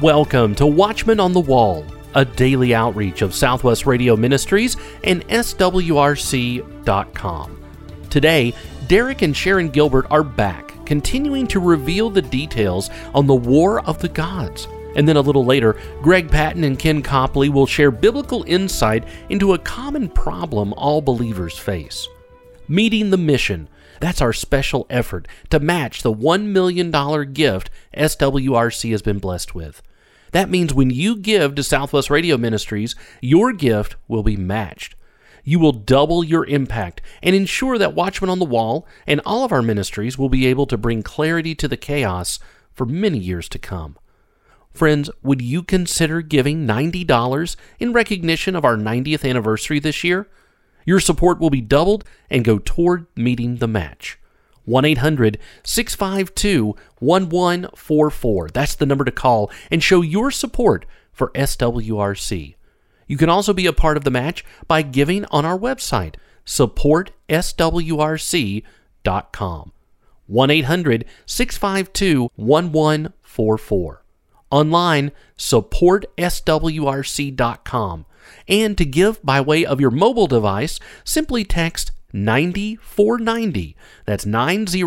Welcome to Watchman on the Wall, a daily outreach of Southwest Radio Ministries and SWRC.com. Today, Derek and Sharon Gilbert are back, continuing to reveal the details on the War of the Gods. And then a little later, Greg Patton and Ken Copley will share biblical insight into a common problem all believers face meeting the mission. That's our special effort to match the $1 million gift SWRC has been blessed with. That means when you give to Southwest Radio Ministries, your gift will be matched. You will double your impact and ensure that Watchmen on the Wall and all of our ministries will be able to bring clarity to the chaos for many years to come. Friends, would you consider giving $90 in recognition of our 90th anniversary this year? Your support will be doubled and go toward meeting the match. 1 800 652 1144. That's the number to call and show your support for SWRC. You can also be a part of the match by giving on our website, supportswrc.com. 1 800 652 1144. Online, supportswrc.com. And to give by way of your mobile device, simply text 9490. That's 90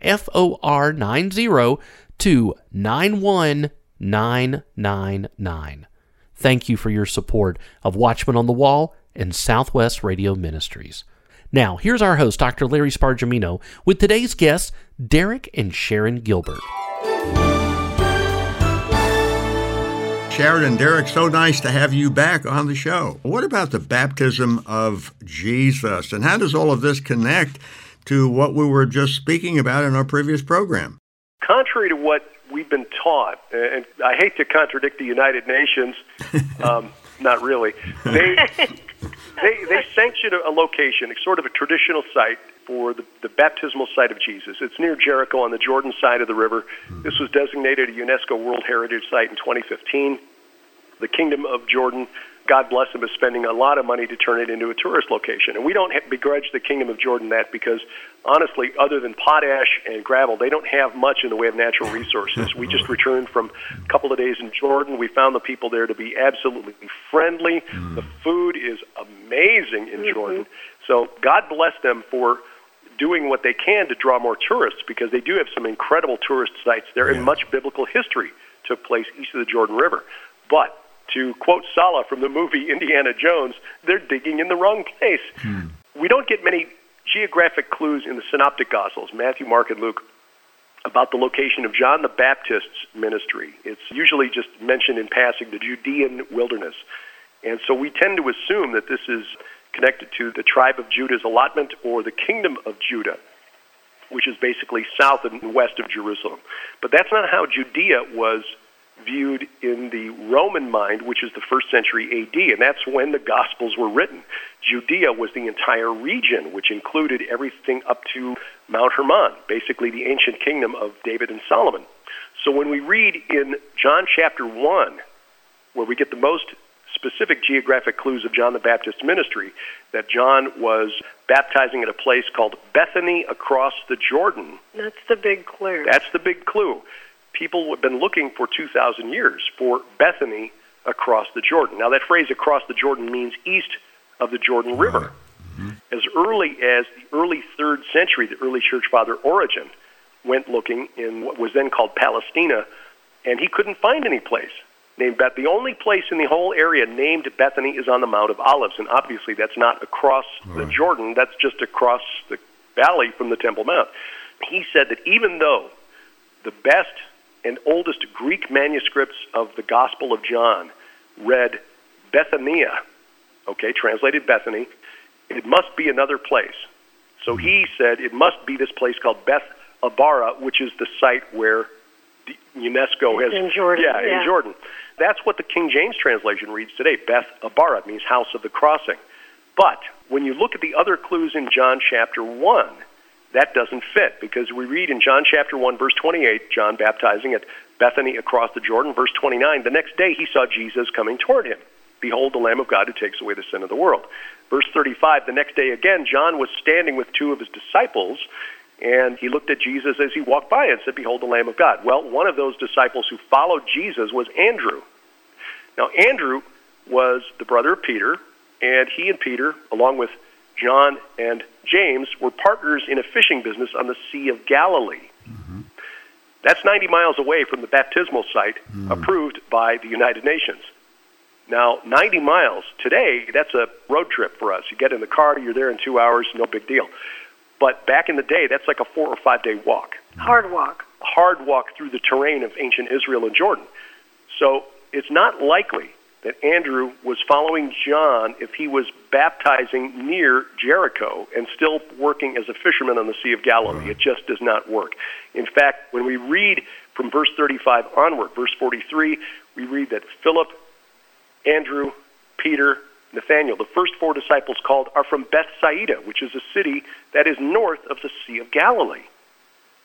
FOR 90 to 91999. Thank you for your support of Watchmen on the Wall and Southwest Radio Ministries. Now, here's our host, Dr. Larry Spargimino, with today's guests, Derek and Sharon Gilbert. Sharon and Derek, so nice to have you back on the show. What about the baptism of Jesus, and how does all of this connect to what we were just speaking about in our previous program? Contrary to what we've been taught, and I hate to contradict the United Nations, um, not really. They, they, they sanctioned a location, sort of a traditional site for the, the baptismal site of Jesus. It's near Jericho on the Jordan side of the river. This was designated a UNESCO World Heritage Site in 2015. The Kingdom of Jordan, God bless them, is spending a lot of money to turn it into a tourist location. And we don't begrudge the Kingdom of Jordan that because, honestly, other than potash and gravel, they don't have much in the way of natural resources. we just returned from a couple of days in Jordan. We found the people there to be absolutely friendly. Mm. The food is amazing in mm-hmm. Jordan. So God bless them for doing what they can to draw more tourists because they do have some incredible tourist sites there and much biblical history took place east of the Jordan River. But to quote Sallah from the movie Indiana Jones, they're digging in the wrong place. Hmm. We don't get many geographic clues in the synoptic gospels, Matthew, Mark, and Luke, about the location of John the Baptist's ministry. It's usually just mentioned in passing the Judean wilderness. And so we tend to assume that this is connected to the tribe of Judah's allotment or the kingdom of Judah, which is basically south and west of Jerusalem. But that's not how Judea was viewed in the Roman mind, which is the first century AD, and that's when the Gospels were written. Judea was the entire region, which included everything up to Mount Hermon, basically the ancient kingdom of David and Solomon. So when we read in John chapter 1, where we get the most specific geographic clues of John the Baptist's ministry, that John was baptizing at a place called Bethany across the Jordan. That's the big clue. That's the big clue. People have been looking for 2,000 years for Bethany across the Jordan. Now, that phrase across the Jordan means east of the Jordan uh-huh. River. Mm-hmm. As early as the early third century, the early church father Origen went looking in what was then called Palestina, and he couldn't find any place named Beth. The only place in the whole area named Bethany is on the Mount of Olives, and obviously that's not across the Jordan, that's just across the valley from the Temple Mount. He said that even though the best and oldest Greek manuscripts of the Gospel of John read Bethania, okay, translated Bethany, it must be another place. So he hmm. said it must be this place called Beth Abara, which is the site where UNESCO has in Jordan, Yeah, yeah. in Jordan. That's what the King James translation reads today. Beth Abara means house of the crossing. But when you look at the other clues in John chapter 1, that doesn't fit because we read in John chapter 1, verse 28, John baptizing at Bethany across the Jordan, verse 29, the next day he saw Jesus coming toward him. Behold, the Lamb of God who takes away the sin of the world. Verse 35, the next day again, John was standing with two of his disciples, and he looked at Jesus as he walked by and said, Behold the Lamb of God. Well, one of those disciples who followed Jesus was Andrew. Now, Andrew was the brother of Peter, and he and Peter, along with John and James, were partners in a fishing business on the Sea of Galilee. Mm-hmm. That's 90 miles away from the baptismal site mm-hmm. approved by the United Nations. Now, 90 miles today, that's a road trip for us. You get in the car, you're there in two hours, no big deal. But back in the day, that's like a four or five day walk. Hard walk. Hard walk through the terrain of ancient Israel and Jordan. So it's not likely that Andrew was following John if he was baptizing near Jericho and still working as a fisherman on the Sea of Galilee. Right. It just does not work. In fact, when we read from verse 35 onward, verse 43, we read that Philip, Andrew, Peter, Nathanael, the first four disciples called, are from Bethsaida, which is a city that is north of the Sea of Galilee.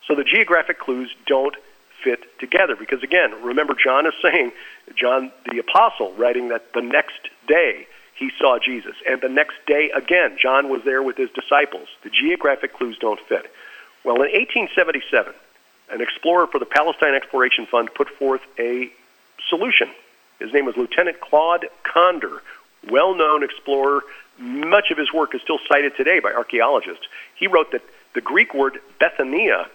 So the geographic clues don't fit together because, again, remember, John is saying, John the Apostle, writing that the next day he saw Jesus. And the next day again, John was there with his disciples. The geographic clues don't fit. Well, in 1877, an explorer for the Palestine Exploration Fund put forth a solution. His name was Lieutenant Claude Conder, well known explorer. Much of his work is still cited today by archaeologists. He wrote that the Greek word Bethania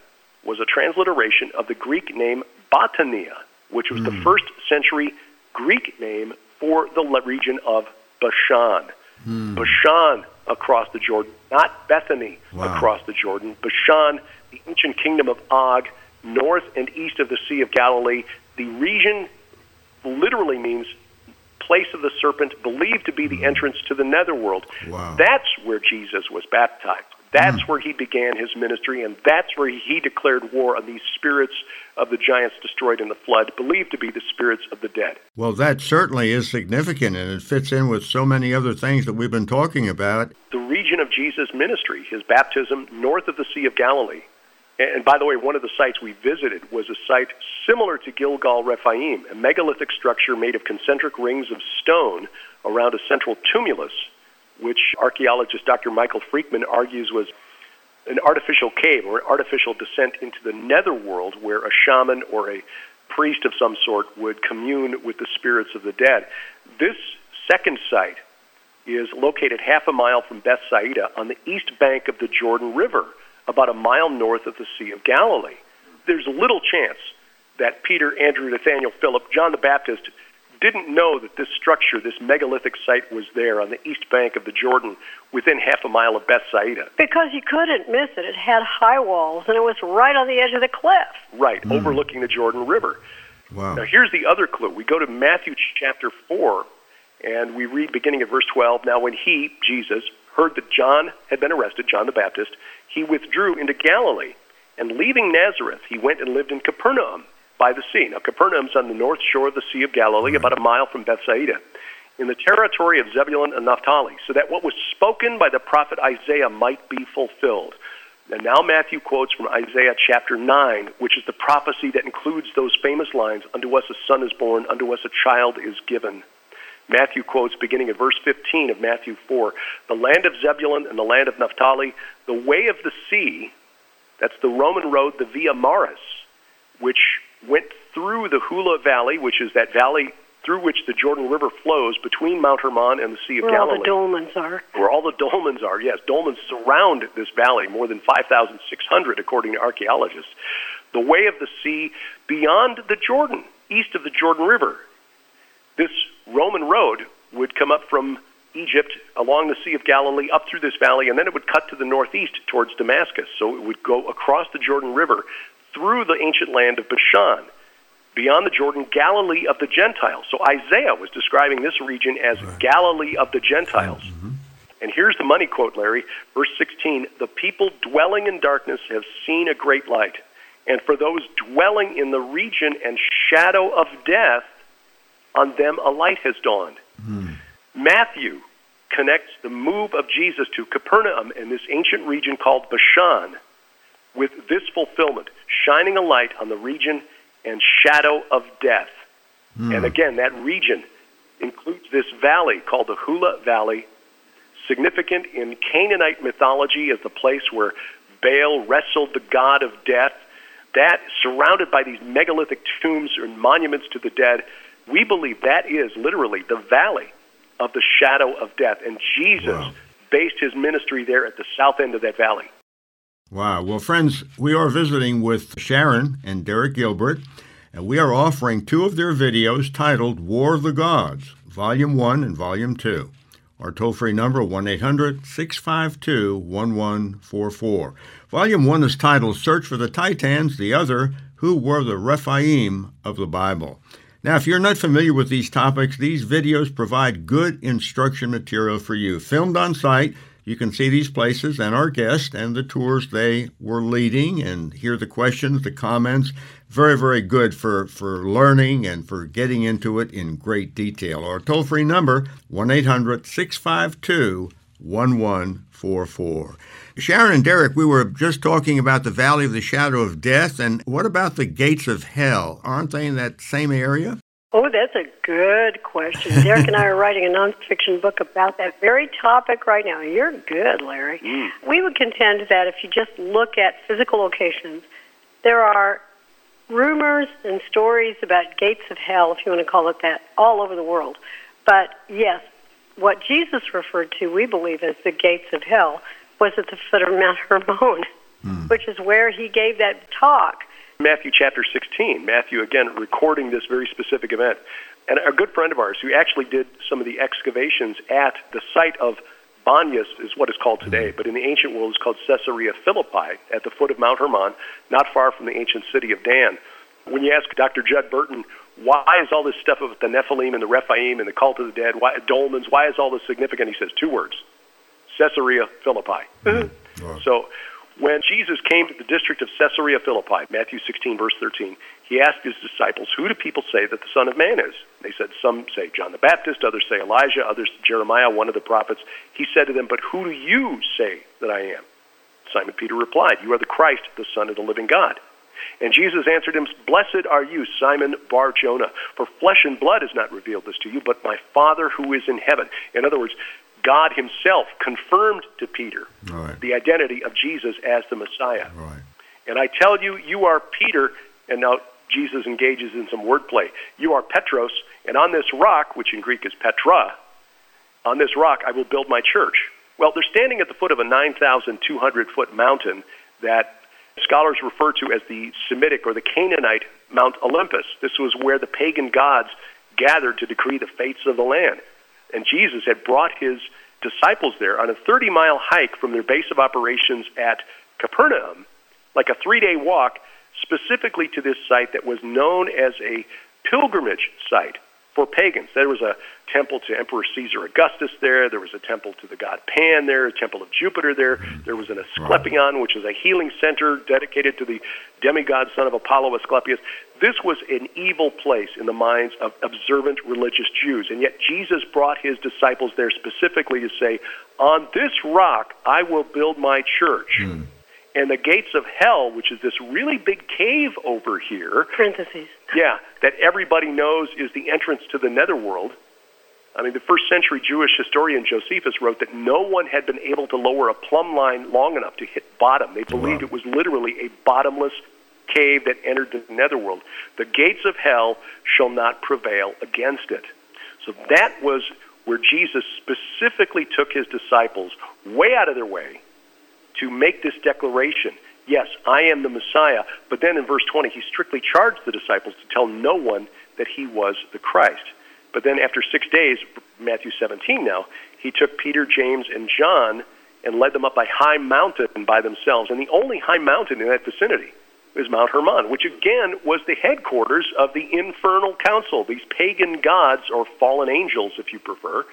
was a transliteration of the Greek name Batanea, which was mm. the hmm. first century Greek name for the region of Bashan. Mm. Bashan across the Jordan, not Bethany wow. across the Jordan. Bashan, the ancient kingdom of Og, north and east of the Sea of Galilee. The region literally means place of the serpent, believed to be the entrance to the netherworld. Wow. That's where Jesus was baptized. That's mm. where he began his ministry, and that's where he declared war on these spirits of the giants destroyed in the flood, believed to be the spirits of the dead. Well, that certainly is significant, and it fits in with so many other things that we've been talking about. The region of Jesus' ministry, his baptism north of the Sea of Galilee, and by the way, one of the sites we visited was a site similar to Gilgal Rephaim, a megalithic structure made of concentric rings of stone around a central tumulus, which archaeologist Dr. Michael Freikman argues was an artificial cave or an artificial descent into the netherworld where a shaman or a priest of some sort would commune with the spirits of the dead. This second site is located half a mile from Bethsaida on the east bank of the Jordan River about a mile north of the Sea of Galilee. There's little chance that Peter, Andrew, Nathaniel, Philip, John the Baptist didn't know that this structure, this megalithic site, was there on the east bank of the Jordan within half a mile of Bethsaida. Because you couldn't miss it. It had high walls, and it was right on the edge of the cliff. Right, mm. overlooking the Jordan River. Wow. Now, here's the other clue. We go to Matthew chapter 4, and we read beginning at verse 12. Now, when he, Jesus, heard that John had been arrested, John the Baptist, he withdrew into Galilee. And leaving Nazareth, he went and lived in Capernaum by the sea. Now, Capernaum's on the north shore of the Sea of Galilee, hmm. about a mile from Bethsaida, in the territory of Zebulun and Naphtali, so that what was spoken by the prophet Isaiah might be fulfilled. And now Matthew quotes from Isaiah chapter 9, which is the prophecy that includes those famous lines Unto us a son is born, unto us a child is given. Matthew quotes beginning at verse 15 of Matthew 4 The land of Zebulun and the land of Naphtali, the way of the sea, that's the Roman road, the Via Maris, which went through the Hula Valley, which is that valley through which the Jordan River flows between Mount Hermon and the Sea of where Galilee. Where all the dolmens are. Where all the dolmens are, yes. Dolmens surround this valley, more than 5,600 according to archaeologists. The way of the sea beyond the Jordan, east of the Jordan River. This Roman road would come up from Egypt along the Sea of Galilee up through this valley, and then it would cut to the northeast towards Damascus. So it would go across the Jordan River through the ancient land of Bashan, beyond the Jordan, Galilee of the Gentiles. So Isaiah was describing this region as right. Galilee of the Gentiles. Mm-hmm. And here's the money quote, Larry, verse 16 The people dwelling in darkness have seen a great light. And for those dwelling in the region and shadow of death, on them a light has dawned. Mm. Matthew connects the move of Jesus to Capernaum in this ancient region called Bashan with this fulfillment, shining a light on the region and shadow of death. Mm. And again, that region includes this valley called the Hula Valley, significant in Canaanite mythology as the place where Baal wrestled the god of death. That, surrounded by these megalithic tombs and monuments to the dead, we believe that is literally the valley of the shadow of death. And Jesus wow. based his ministry there at the south end of that valley. Wow. Well, friends, we are visiting with Sharon and Derek Gilbert, and we are offering two of their videos titled War of the Gods, Volume 1 and Volume 2. Our toll free number 1 800 652 1144. Volume 1 is titled Search for the Titans, the other, Who Were the Rephaim of the Bible. Now, if you're not familiar with these topics, these videos provide good instruction material for you. Filmed on site, you can see these places and our guests and the tours they were leading and hear the questions, the comments. Very, very good for, for learning and for getting into it in great detail. Our toll free number, 1 800 652 1144. Sharon and Derek, we were just talking about the valley of the shadow of death, and what about the gates of hell? Aren't they in that same area? Oh, that's a good question. Derek and I are writing a nonfiction book about that very topic right now. You're good, Larry. Mm. We would contend that if you just look at physical locations, there are rumors and stories about gates of hell, if you want to call it that, all over the world. But yes, what Jesus referred to, we believe, as the gates of hell, was at the foot of Mount Hermon, mm. which is where he gave that talk. Matthew chapter 16. Matthew, again, recording this very specific event. And a good friend of ours who actually did some of the excavations at the site of Banyas is what it's called today, but in the ancient world it's called Caesarea Philippi at the foot of Mount Hermon, not far from the ancient city of Dan. When you ask Dr. Judd Burton, why is all this stuff about the Nephilim and the Rephaim and the cult of the dead, why, dolmens, why is all this significant? He says two words Caesarea Philippi. Mm-hmm. So when Jesus came to the district of Caesarea Philippi, Matthew 16, verse 13, he asked his disciples, Who do people say that the Son of Man is? They said, Some say John the Baptist, others say Elijah, others Jeremiah, one of the prophets. He said to them, But who do you say that I am? Simon Peter replied, You are the Christ, the Son of the living God. And Jesus answered him, Blessed are you, Simon Bar Jonah, for flesh and blood has not revealed this to you, but my Father who is in heaven. In other words, God Himself confirmed to Peter right. the identity of Jesus as the Messiah. Right. And I tell you, you are Peter, and now Jesus engages in some wordplay. You are Petros, and on this rock, which in Greek is Petra, on this rock I will build my church. Well, they're standing at the foot of a 9,200 foot mountain that scholars refer to as the Semitic or the Canaanite Mount Olympus. This was where the pagan gods gathered to decree the fates of the land. And Jesus had brought his disciples there on a 30 mile hike from their base of operations at Capernaum, like a three day walk, specifically to this site that was known as a pilgrimage site for pagans. There was a temple to Emperor Caesar Augustus there. There was a temple to the god Pan there, a temple of Jupiter there. There was an Asclepion, which was a healing center dedicated to the demigod son of Apollo, Asclepius. This was an evil place in the minds of observant religious Jews. And yet Jesus brought his disciples there specifically to say, On this rock I will build my church. Mm. And the gates of hell, which is this really big cave over here. Parentheses. Yeah, that everybody knows is the entrance to the netherworld. I mean, the first century Jewish historian Josephus wrote that no one had been able to lower a plumb line long enough to hit bottom. They believed wow. it was literally a bottomless cave that entered the netherworld. The gates of hell shall not prevail against it. So that was where Jesus specifically took his disciples way out of their way to make this declaration. Yes, I am the Messiah. But then in verse 20, he strictly charged the disciples to tell no one that he was the Christ. But then after six days, Matthew 17 now, he took Peter, James, and John and led them up a high mountain by themselves. And the only high mountain in that vicinity is Mount Hermon, which again was the headquarters of the infernal council, these pagan gods, or fallen angels, if you prefer,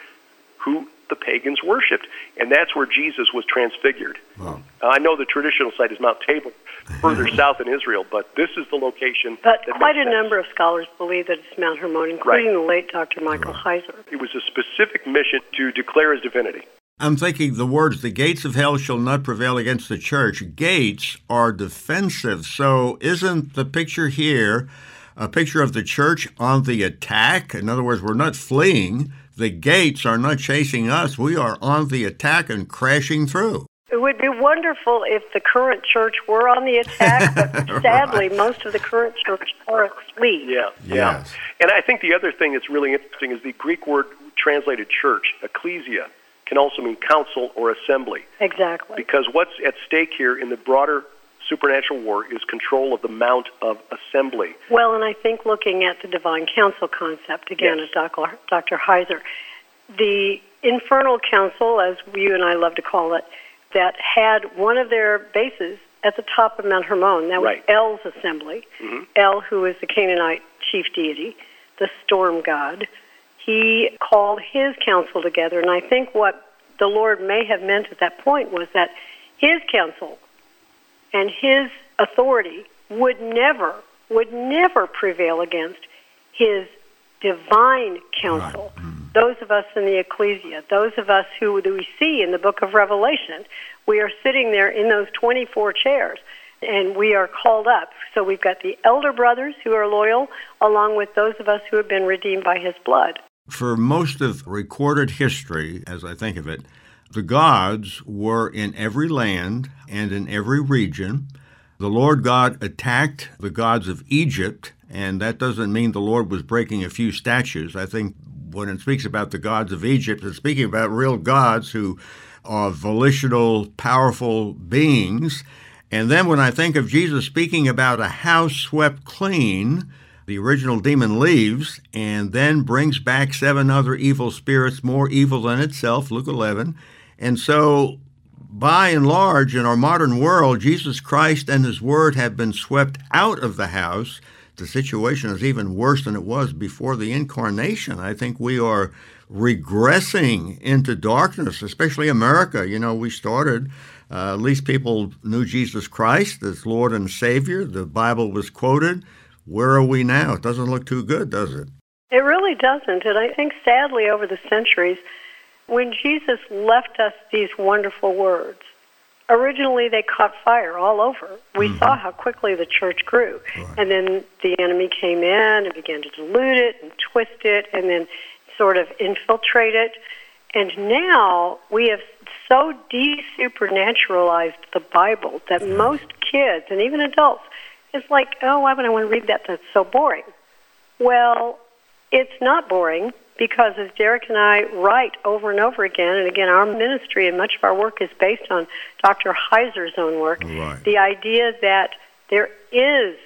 who the pagans worshipped. And that's where Jesus was transfigured. Wow. I know the traditional site is Mount Tabor, further south in Israel, but this is the location. But quite a sense. number of scholars believe that it's Mount Hermon, including right. the late Dr. Michael right. Heiser. It was a specific mission to declare his divinity. I'm thinking the words, the gates of hell shall not prevail against the church. Gates are defensive. So isn't the picture here a picture of the church on the attack? In other words, we're not fleeing. The gates are not chasing us. We are on the attack and crashing through. It would be wonderful if the current church were on the attack, but sadly, most of the current church are asleep. Yeah, yeah. And I think the other thing that's really interesting is the Greek word translated church, ecclesia, can also mean council or assembly. Exactly. Because what's at stake here in the broader supernatural war is control of the mount of assembly. Well, and I think looking at the divine council concept again Yes. of Dr. Dr. Heiser, the infernal council, as you and I love to call it, that had one of their bases at the top of Mount Hermon. That was Right. El's assembly. Mhm. El, who is the Canaanite chief deity, the storm god, he called his council together. And I think what the Lord may have meant at that point was that his council and his authority would never, would never prevail against his divine council. Hmm. Those of us in the ecclesia, those of us who we see in the book of Revelation, we are sitting there in those 24 chairs and we are called up. So we've got the elder brothers who are loyal, along with those of us who have been redeemed by his blood. For most of recorded history, as I think of it, the gods were in every land and in every region. The Lord God attacked the gods of Egypt, and that doesn't mean the Lord was breaking a few statues. I think when it speaks about the gods of Egypt, it's speaking about real gods who are volitional, powerful beings. And then when I think of Jesus speaking about a house swept clean, the original demon leaves and then brings back seven other evil spirits more evil than itself, Luke 11. And so, by and large, in our modern world, Jesus Christ and his word have been swept out of the house. The situation is even worse than it was before the incarnation. I think we are regressing into darkness, especially America. You know, we started, uh, at least people knew Jesus Christ as Lord and Savior. The Bible was quoted. Where are we now? It doesn't look too good, does it? It really doesn't. And I think sadly, over the centuries, when Jesus left us these wonderful words, originally they caught fire all over. We mm-hmm. saw how quickly the church grew. And then the enemy came in and began to dilute it and twist it and then sort of infiltrate it. And now we have so desupernaturalized the Bible that most kids and even adults, it's like, oh, why would I want to read that? That's so boring. Well, it's not boring because as Derek and I write over and over again, and again, our ministry and much of our work is based on Dr. Heiser's own work, Right. the idea that there is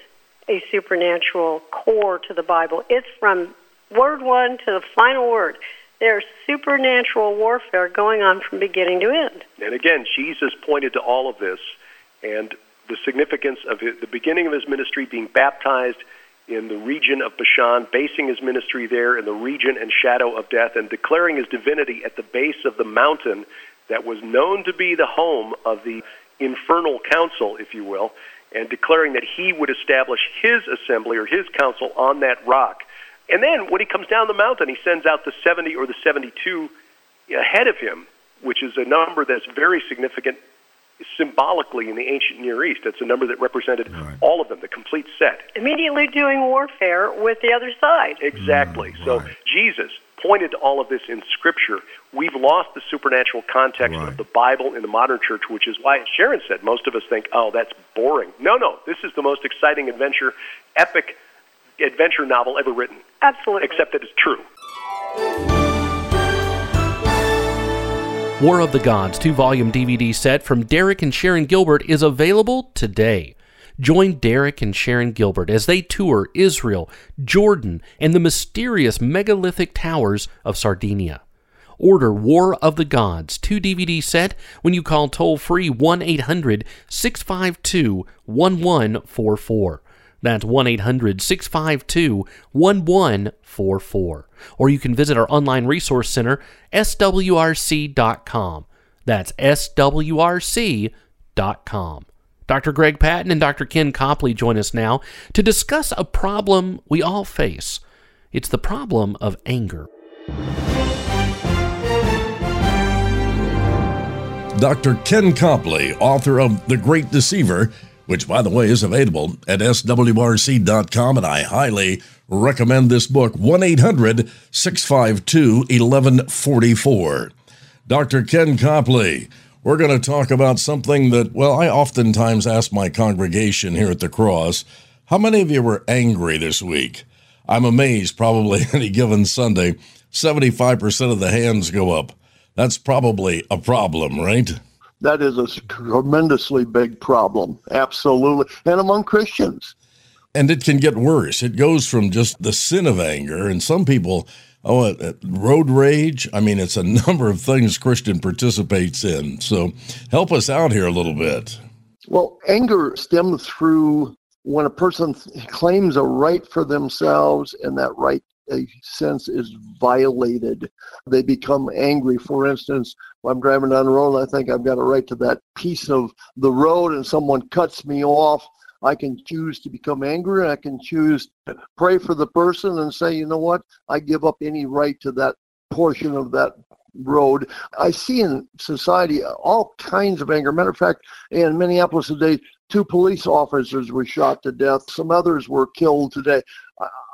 a supernatural core to the Bible. It's from word one to the final word. There's supernatural warfare going on from beginning to end. And again, Jesus pointed to all of this and the significance of the beginning of his ministry being baptized in the region of Bashan, basing his ministry there in the region and shadow of death, and declaring his divinity at the base of the mountain that was known to be the home of the infernal council, if you will, and declaring that he would establish his assembly or his council on that rock. And then when he comes down the mountain, he sends out the 70 or the 72 ahead of him, which is a number that's very significant symbolically in the ancient Near East. That's a number that represented Right. all of them, the complete set. Immediately doing warfare with the other side. Exactly. Mm, so right. Jesus pointed to all of this in Scripture. We've lost the supernatural context Right. of the Bible in the modern church, which is why Sharon said most of us think, oh, that's boring. No, no, this is the most exciting adventure, epic adventure novel ever written, Absolutely. except that it's true. War of the Gods two volume DVD set from Derek and Sharon Gilbert is available today. Join Derek and Sharon Gilbert as they tour Israel, Jordan, and the mysterious megalithic towers of Sardinia. Order War of the Gods 2 DVD set when you call toll free 1 800 652 1144. That's 1 800 652 1144. Or you can visit our online resource center, swrc.com. That's swrc.com. Dr. Greg Patton and Dr. Ken Copley join us now to discuss a problem we all face. It's the problem of anger. Dr. Ken Copley, author of The Great Deceiver, which, by the way, is available at swrc.com, and I highly recommend this book 1 800 652 1144. Dr. Ken Copley, we're going to talk about something that, well, I oftentimes ask my congregation here at the cross how many of you were angry this week? I'm amazed, probably any given Sunday, 75% of the hands go up. That's probably a problem, right? That is a tremendously big problem. Absolutely. And among Christians. And it can get worse. It goes from just the sin of anger, and some people, oh, uh, uh, road rage. I mean, it's a number of things Christian participates in. So help us out here a little bit. Well, anger stems through when a person claims a right for themselves and that right a sense is violated they become angry for instance i'm driving down the road i think i've got a right to that piece of the road and someone cuts me off i can choose to become angry i can choose to pray for the person and say you know what i give up any right to that portion of that road. I see in society all kinds of anger. Matter of fact, in Minneapolis today, Two police officers were shot to death. Some others were killed today.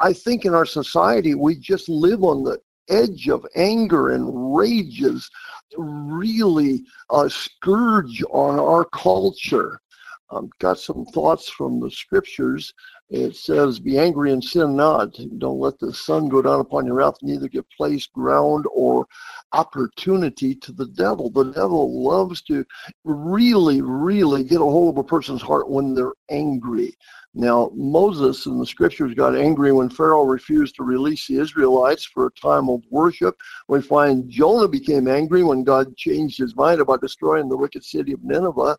I think in our society, we just live on the edge of anger and rages really a scourge on our culture. I've um, got some thoughts from the scriptures it says, Be angry and sin not. Don't let the sun go down upon your wrath, neither give place, ground, or opportunity to the devil. The devil loves to really, really get a hold of a person's heart when they're angry. Now, Moses in the scriptures got angry when Pharaoh refused to release the Israelites for a time of worship. We find Jonah became angry when God changed his mind about destroying the wicked city of Nineveh.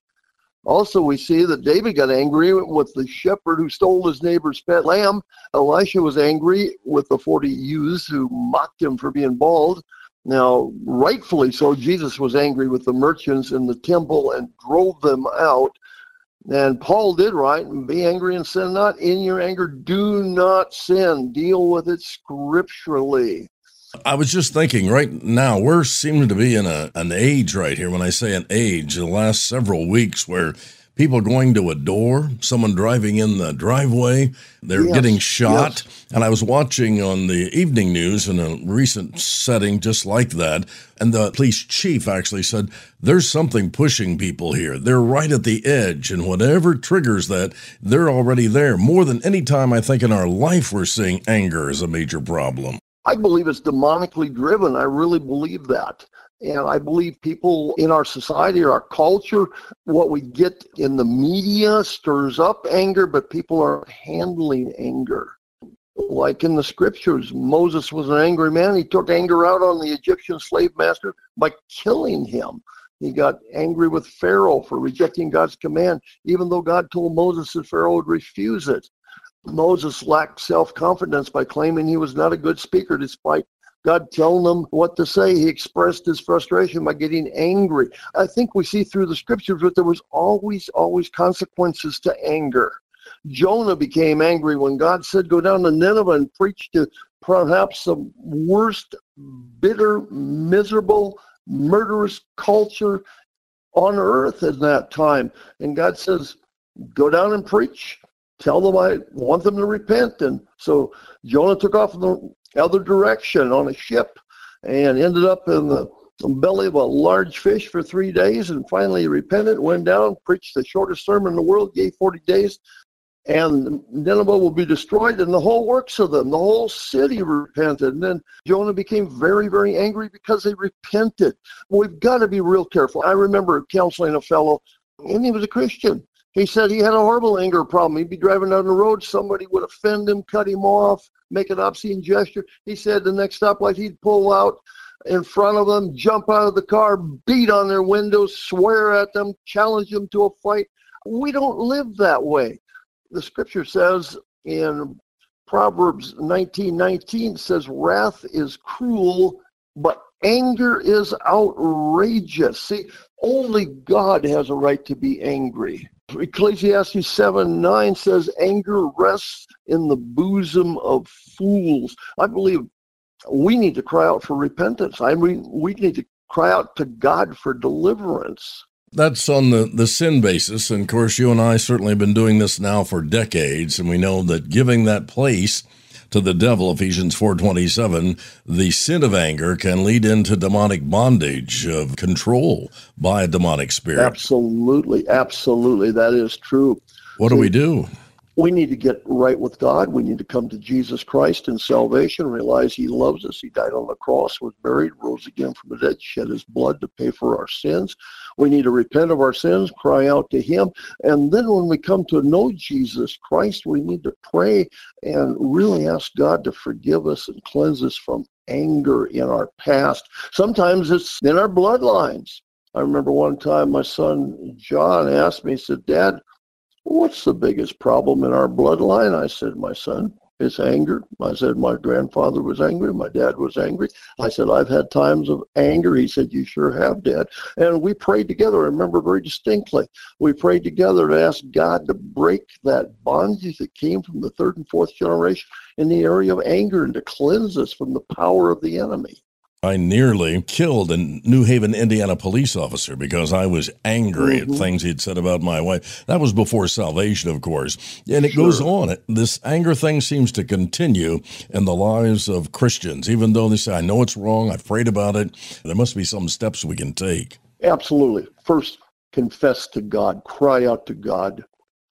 Also, we see that David got angry with the shepherd who stole his neighbor's pet lamb. Elisha was angry with the 40 youths who mocked him for being bald. Now, rightfully so, Jesus was angry with the merchants in the temple and drove them out. And Paul did right and be angry and sin not. In your anger, do not sin. Deal with it scripturally. I was just thinking right now, we're seeming to be in a, an age right here. When I say an age, the last several weeks where people going to a door, someone driving in the driveway, they're yes, getting shot. Yes. And I was watching on the evening news in a recent setting just like that. And the police chief actually said, There's something pushing people here. They're right at the edge. And whatever triggers that, they're already there. More than any time I think in our life, we're seeing anger as a major problem. I believe it's demonically driven. I really believe that. And I believe people in our society, or our culture, what we get in the media stirs up anger, but people aren't handling anger. Like in the scriptures, Moses was an angry man. He took anger out on the Egyptian slave master by killing him. He got angry with Pharaoh for rejecting God's command, even though God told Moses that Pharaoh would refuse it. Moses lacked self confidence by claiming he was not a good speaker despite God telling him what to say. He expressed his frustration by getting angry. I think we see through the scriptures that there was always, always consequences to anger. Jonah became angry when God said, Go down to Nineveh and preach to perhaps the worst, bitter, miserable, murderous culture on earth at that time. And God says, Go down and preach tell them I want them to repent. And so Jonah took off in the other direction on a ship and ended up in the belly of a large fish for three days and finally repented, went down, preached the shortest sermon in the world, gave 40 days, and Nineveh will be destroyed and the whole works of them, the whole city repented. And then Jonah became very, very angry because they repented. We've got to be real careful. I remember counseling a fellow, and he was a Christian. He said he had a horrible anger problem. He'd be driving down the road, somebody would offend him, cut him off, make an obscene gesture. He said the next stoplight he'd pull out in front of them, jump out of the car, beat on their windows, swear at them, challenge them to a fight. We don't live that way. The scripture says in Proverbs 19:19 says wrath is cruel, but anger is outrageous. See, only God has a right to be angry. Ecclesiastes 7 9 says, Anger rests in the bosom of fools. I believe we need to cry out for repentance. I mean, we need to cry out to God for deliverance. That's on the, the sin basis. And of course, you and I certainly have been doing this now for decades. And we know that giving that place to the devil, Ephesians 4:27, the sin of anger can lead into demonic bondage of control by a demonic spirit. Absolutely, absolutely, that is true. What do we do? We need to get right with God. We need to come to Jesus Christ in salvation, realize He loves us. He died on the cross, was buried, rose again from the dead, shed His blood to pay for our sins. We need to repent of our sins, cry out to Him. And then when we come to know Jesus Christ, we need to pray and really ask God to forgive us and cleanse us from anger in our past. Sometimes it's in our bloodlines. I remember one time my son John asked me, he said, Dad, What's the biggest problem in our bloodline? I said, My son, it's anger. I said, My grandfather was angry. My dad was angry. I said, I've had times of anger. He said, You sure have, Dad. And we prayed together. I remember very distinctly. We prayed together to ask God to break that bondage that came from the third and fourth generation in the area of anger and to cleanse us from the power of the enemy. I nearly killed a New Haven, Indiana police officer because I was angry mm-hmm. at things he'd said about my wife. That was before salvation, of course. And it sure. goes on. This anger thing seems to continue in the lives of Christians, even though they say, I know it's wrong, I've prayed about it. There must be some steps we can take. Absolutely. First, confess to God, cry out to God,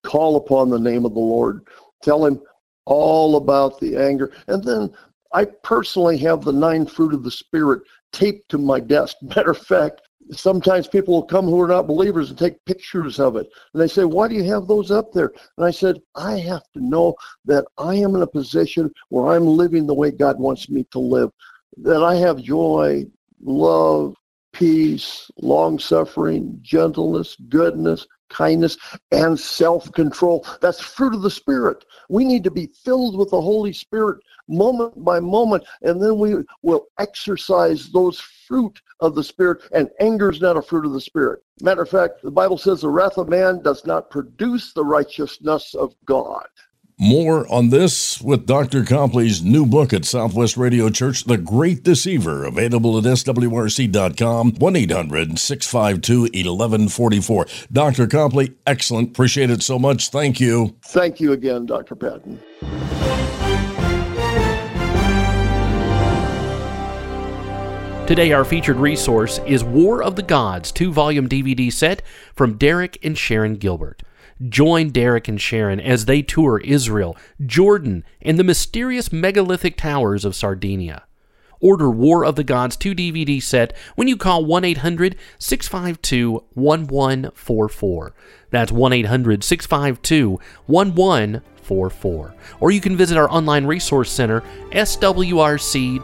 call upon the name of the Lord, tell Him all about the anger, and then I personally have the nine fruit of the Spirit taped to my desk. Matter of fact, sometimes people will come who are not believers and take pictures of it. And they say, Why do you have those up there? And I said, I have to know that I am in a position where I'm living the way God wants me to live, that I have joy, love, peace, long suffering, gentleness, goodness, kindness, and self control. That's fruit of the Spirit. We need to be filled with the Holy Spirit moment by moment, and then we will exercise those fruit of the Spirit. And anger is not a fruit of the Spirit. Matter of fact, the Bible says the wrath of man does not produce the righteousness of God. More on this with Dr. Copley's new book at Southwest Radio Church, The Great Deceiver, available at swrc.com, 1 800 652 1144. Dr. Copley, excellent. Appreciate it so much. Thank you. Thank you again, Dr. Patton. Today, our featured resource is War of the Gods, two volume DVD set from Derek and Sharon Gilbert. Join Derek and Sharon as they tour Israel, Jordan, and the mysterious megalithic towers of Sardinia. Order War of the Gods 2 DVD set when you call 1 800 652 1144. That's 1 800 652 1144. Or you can visit our online resource center, swrc.com.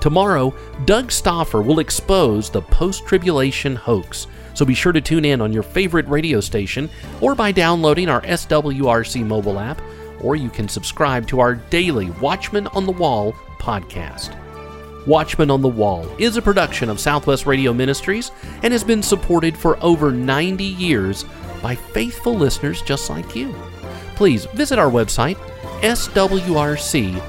Tomorrow, Doug Stauffer will expose the post tribulation hoax so be sure to tune in on your favorite radio station or by downloading our SWRC mobile app, or you can subscribe to our daily Watchman on the Wall podcast. Watchman on the Wall is a production of Southwest Radio Ministries and has been supported for over 90 years by faithful listeners just like you. Please visit our website, swrc.com.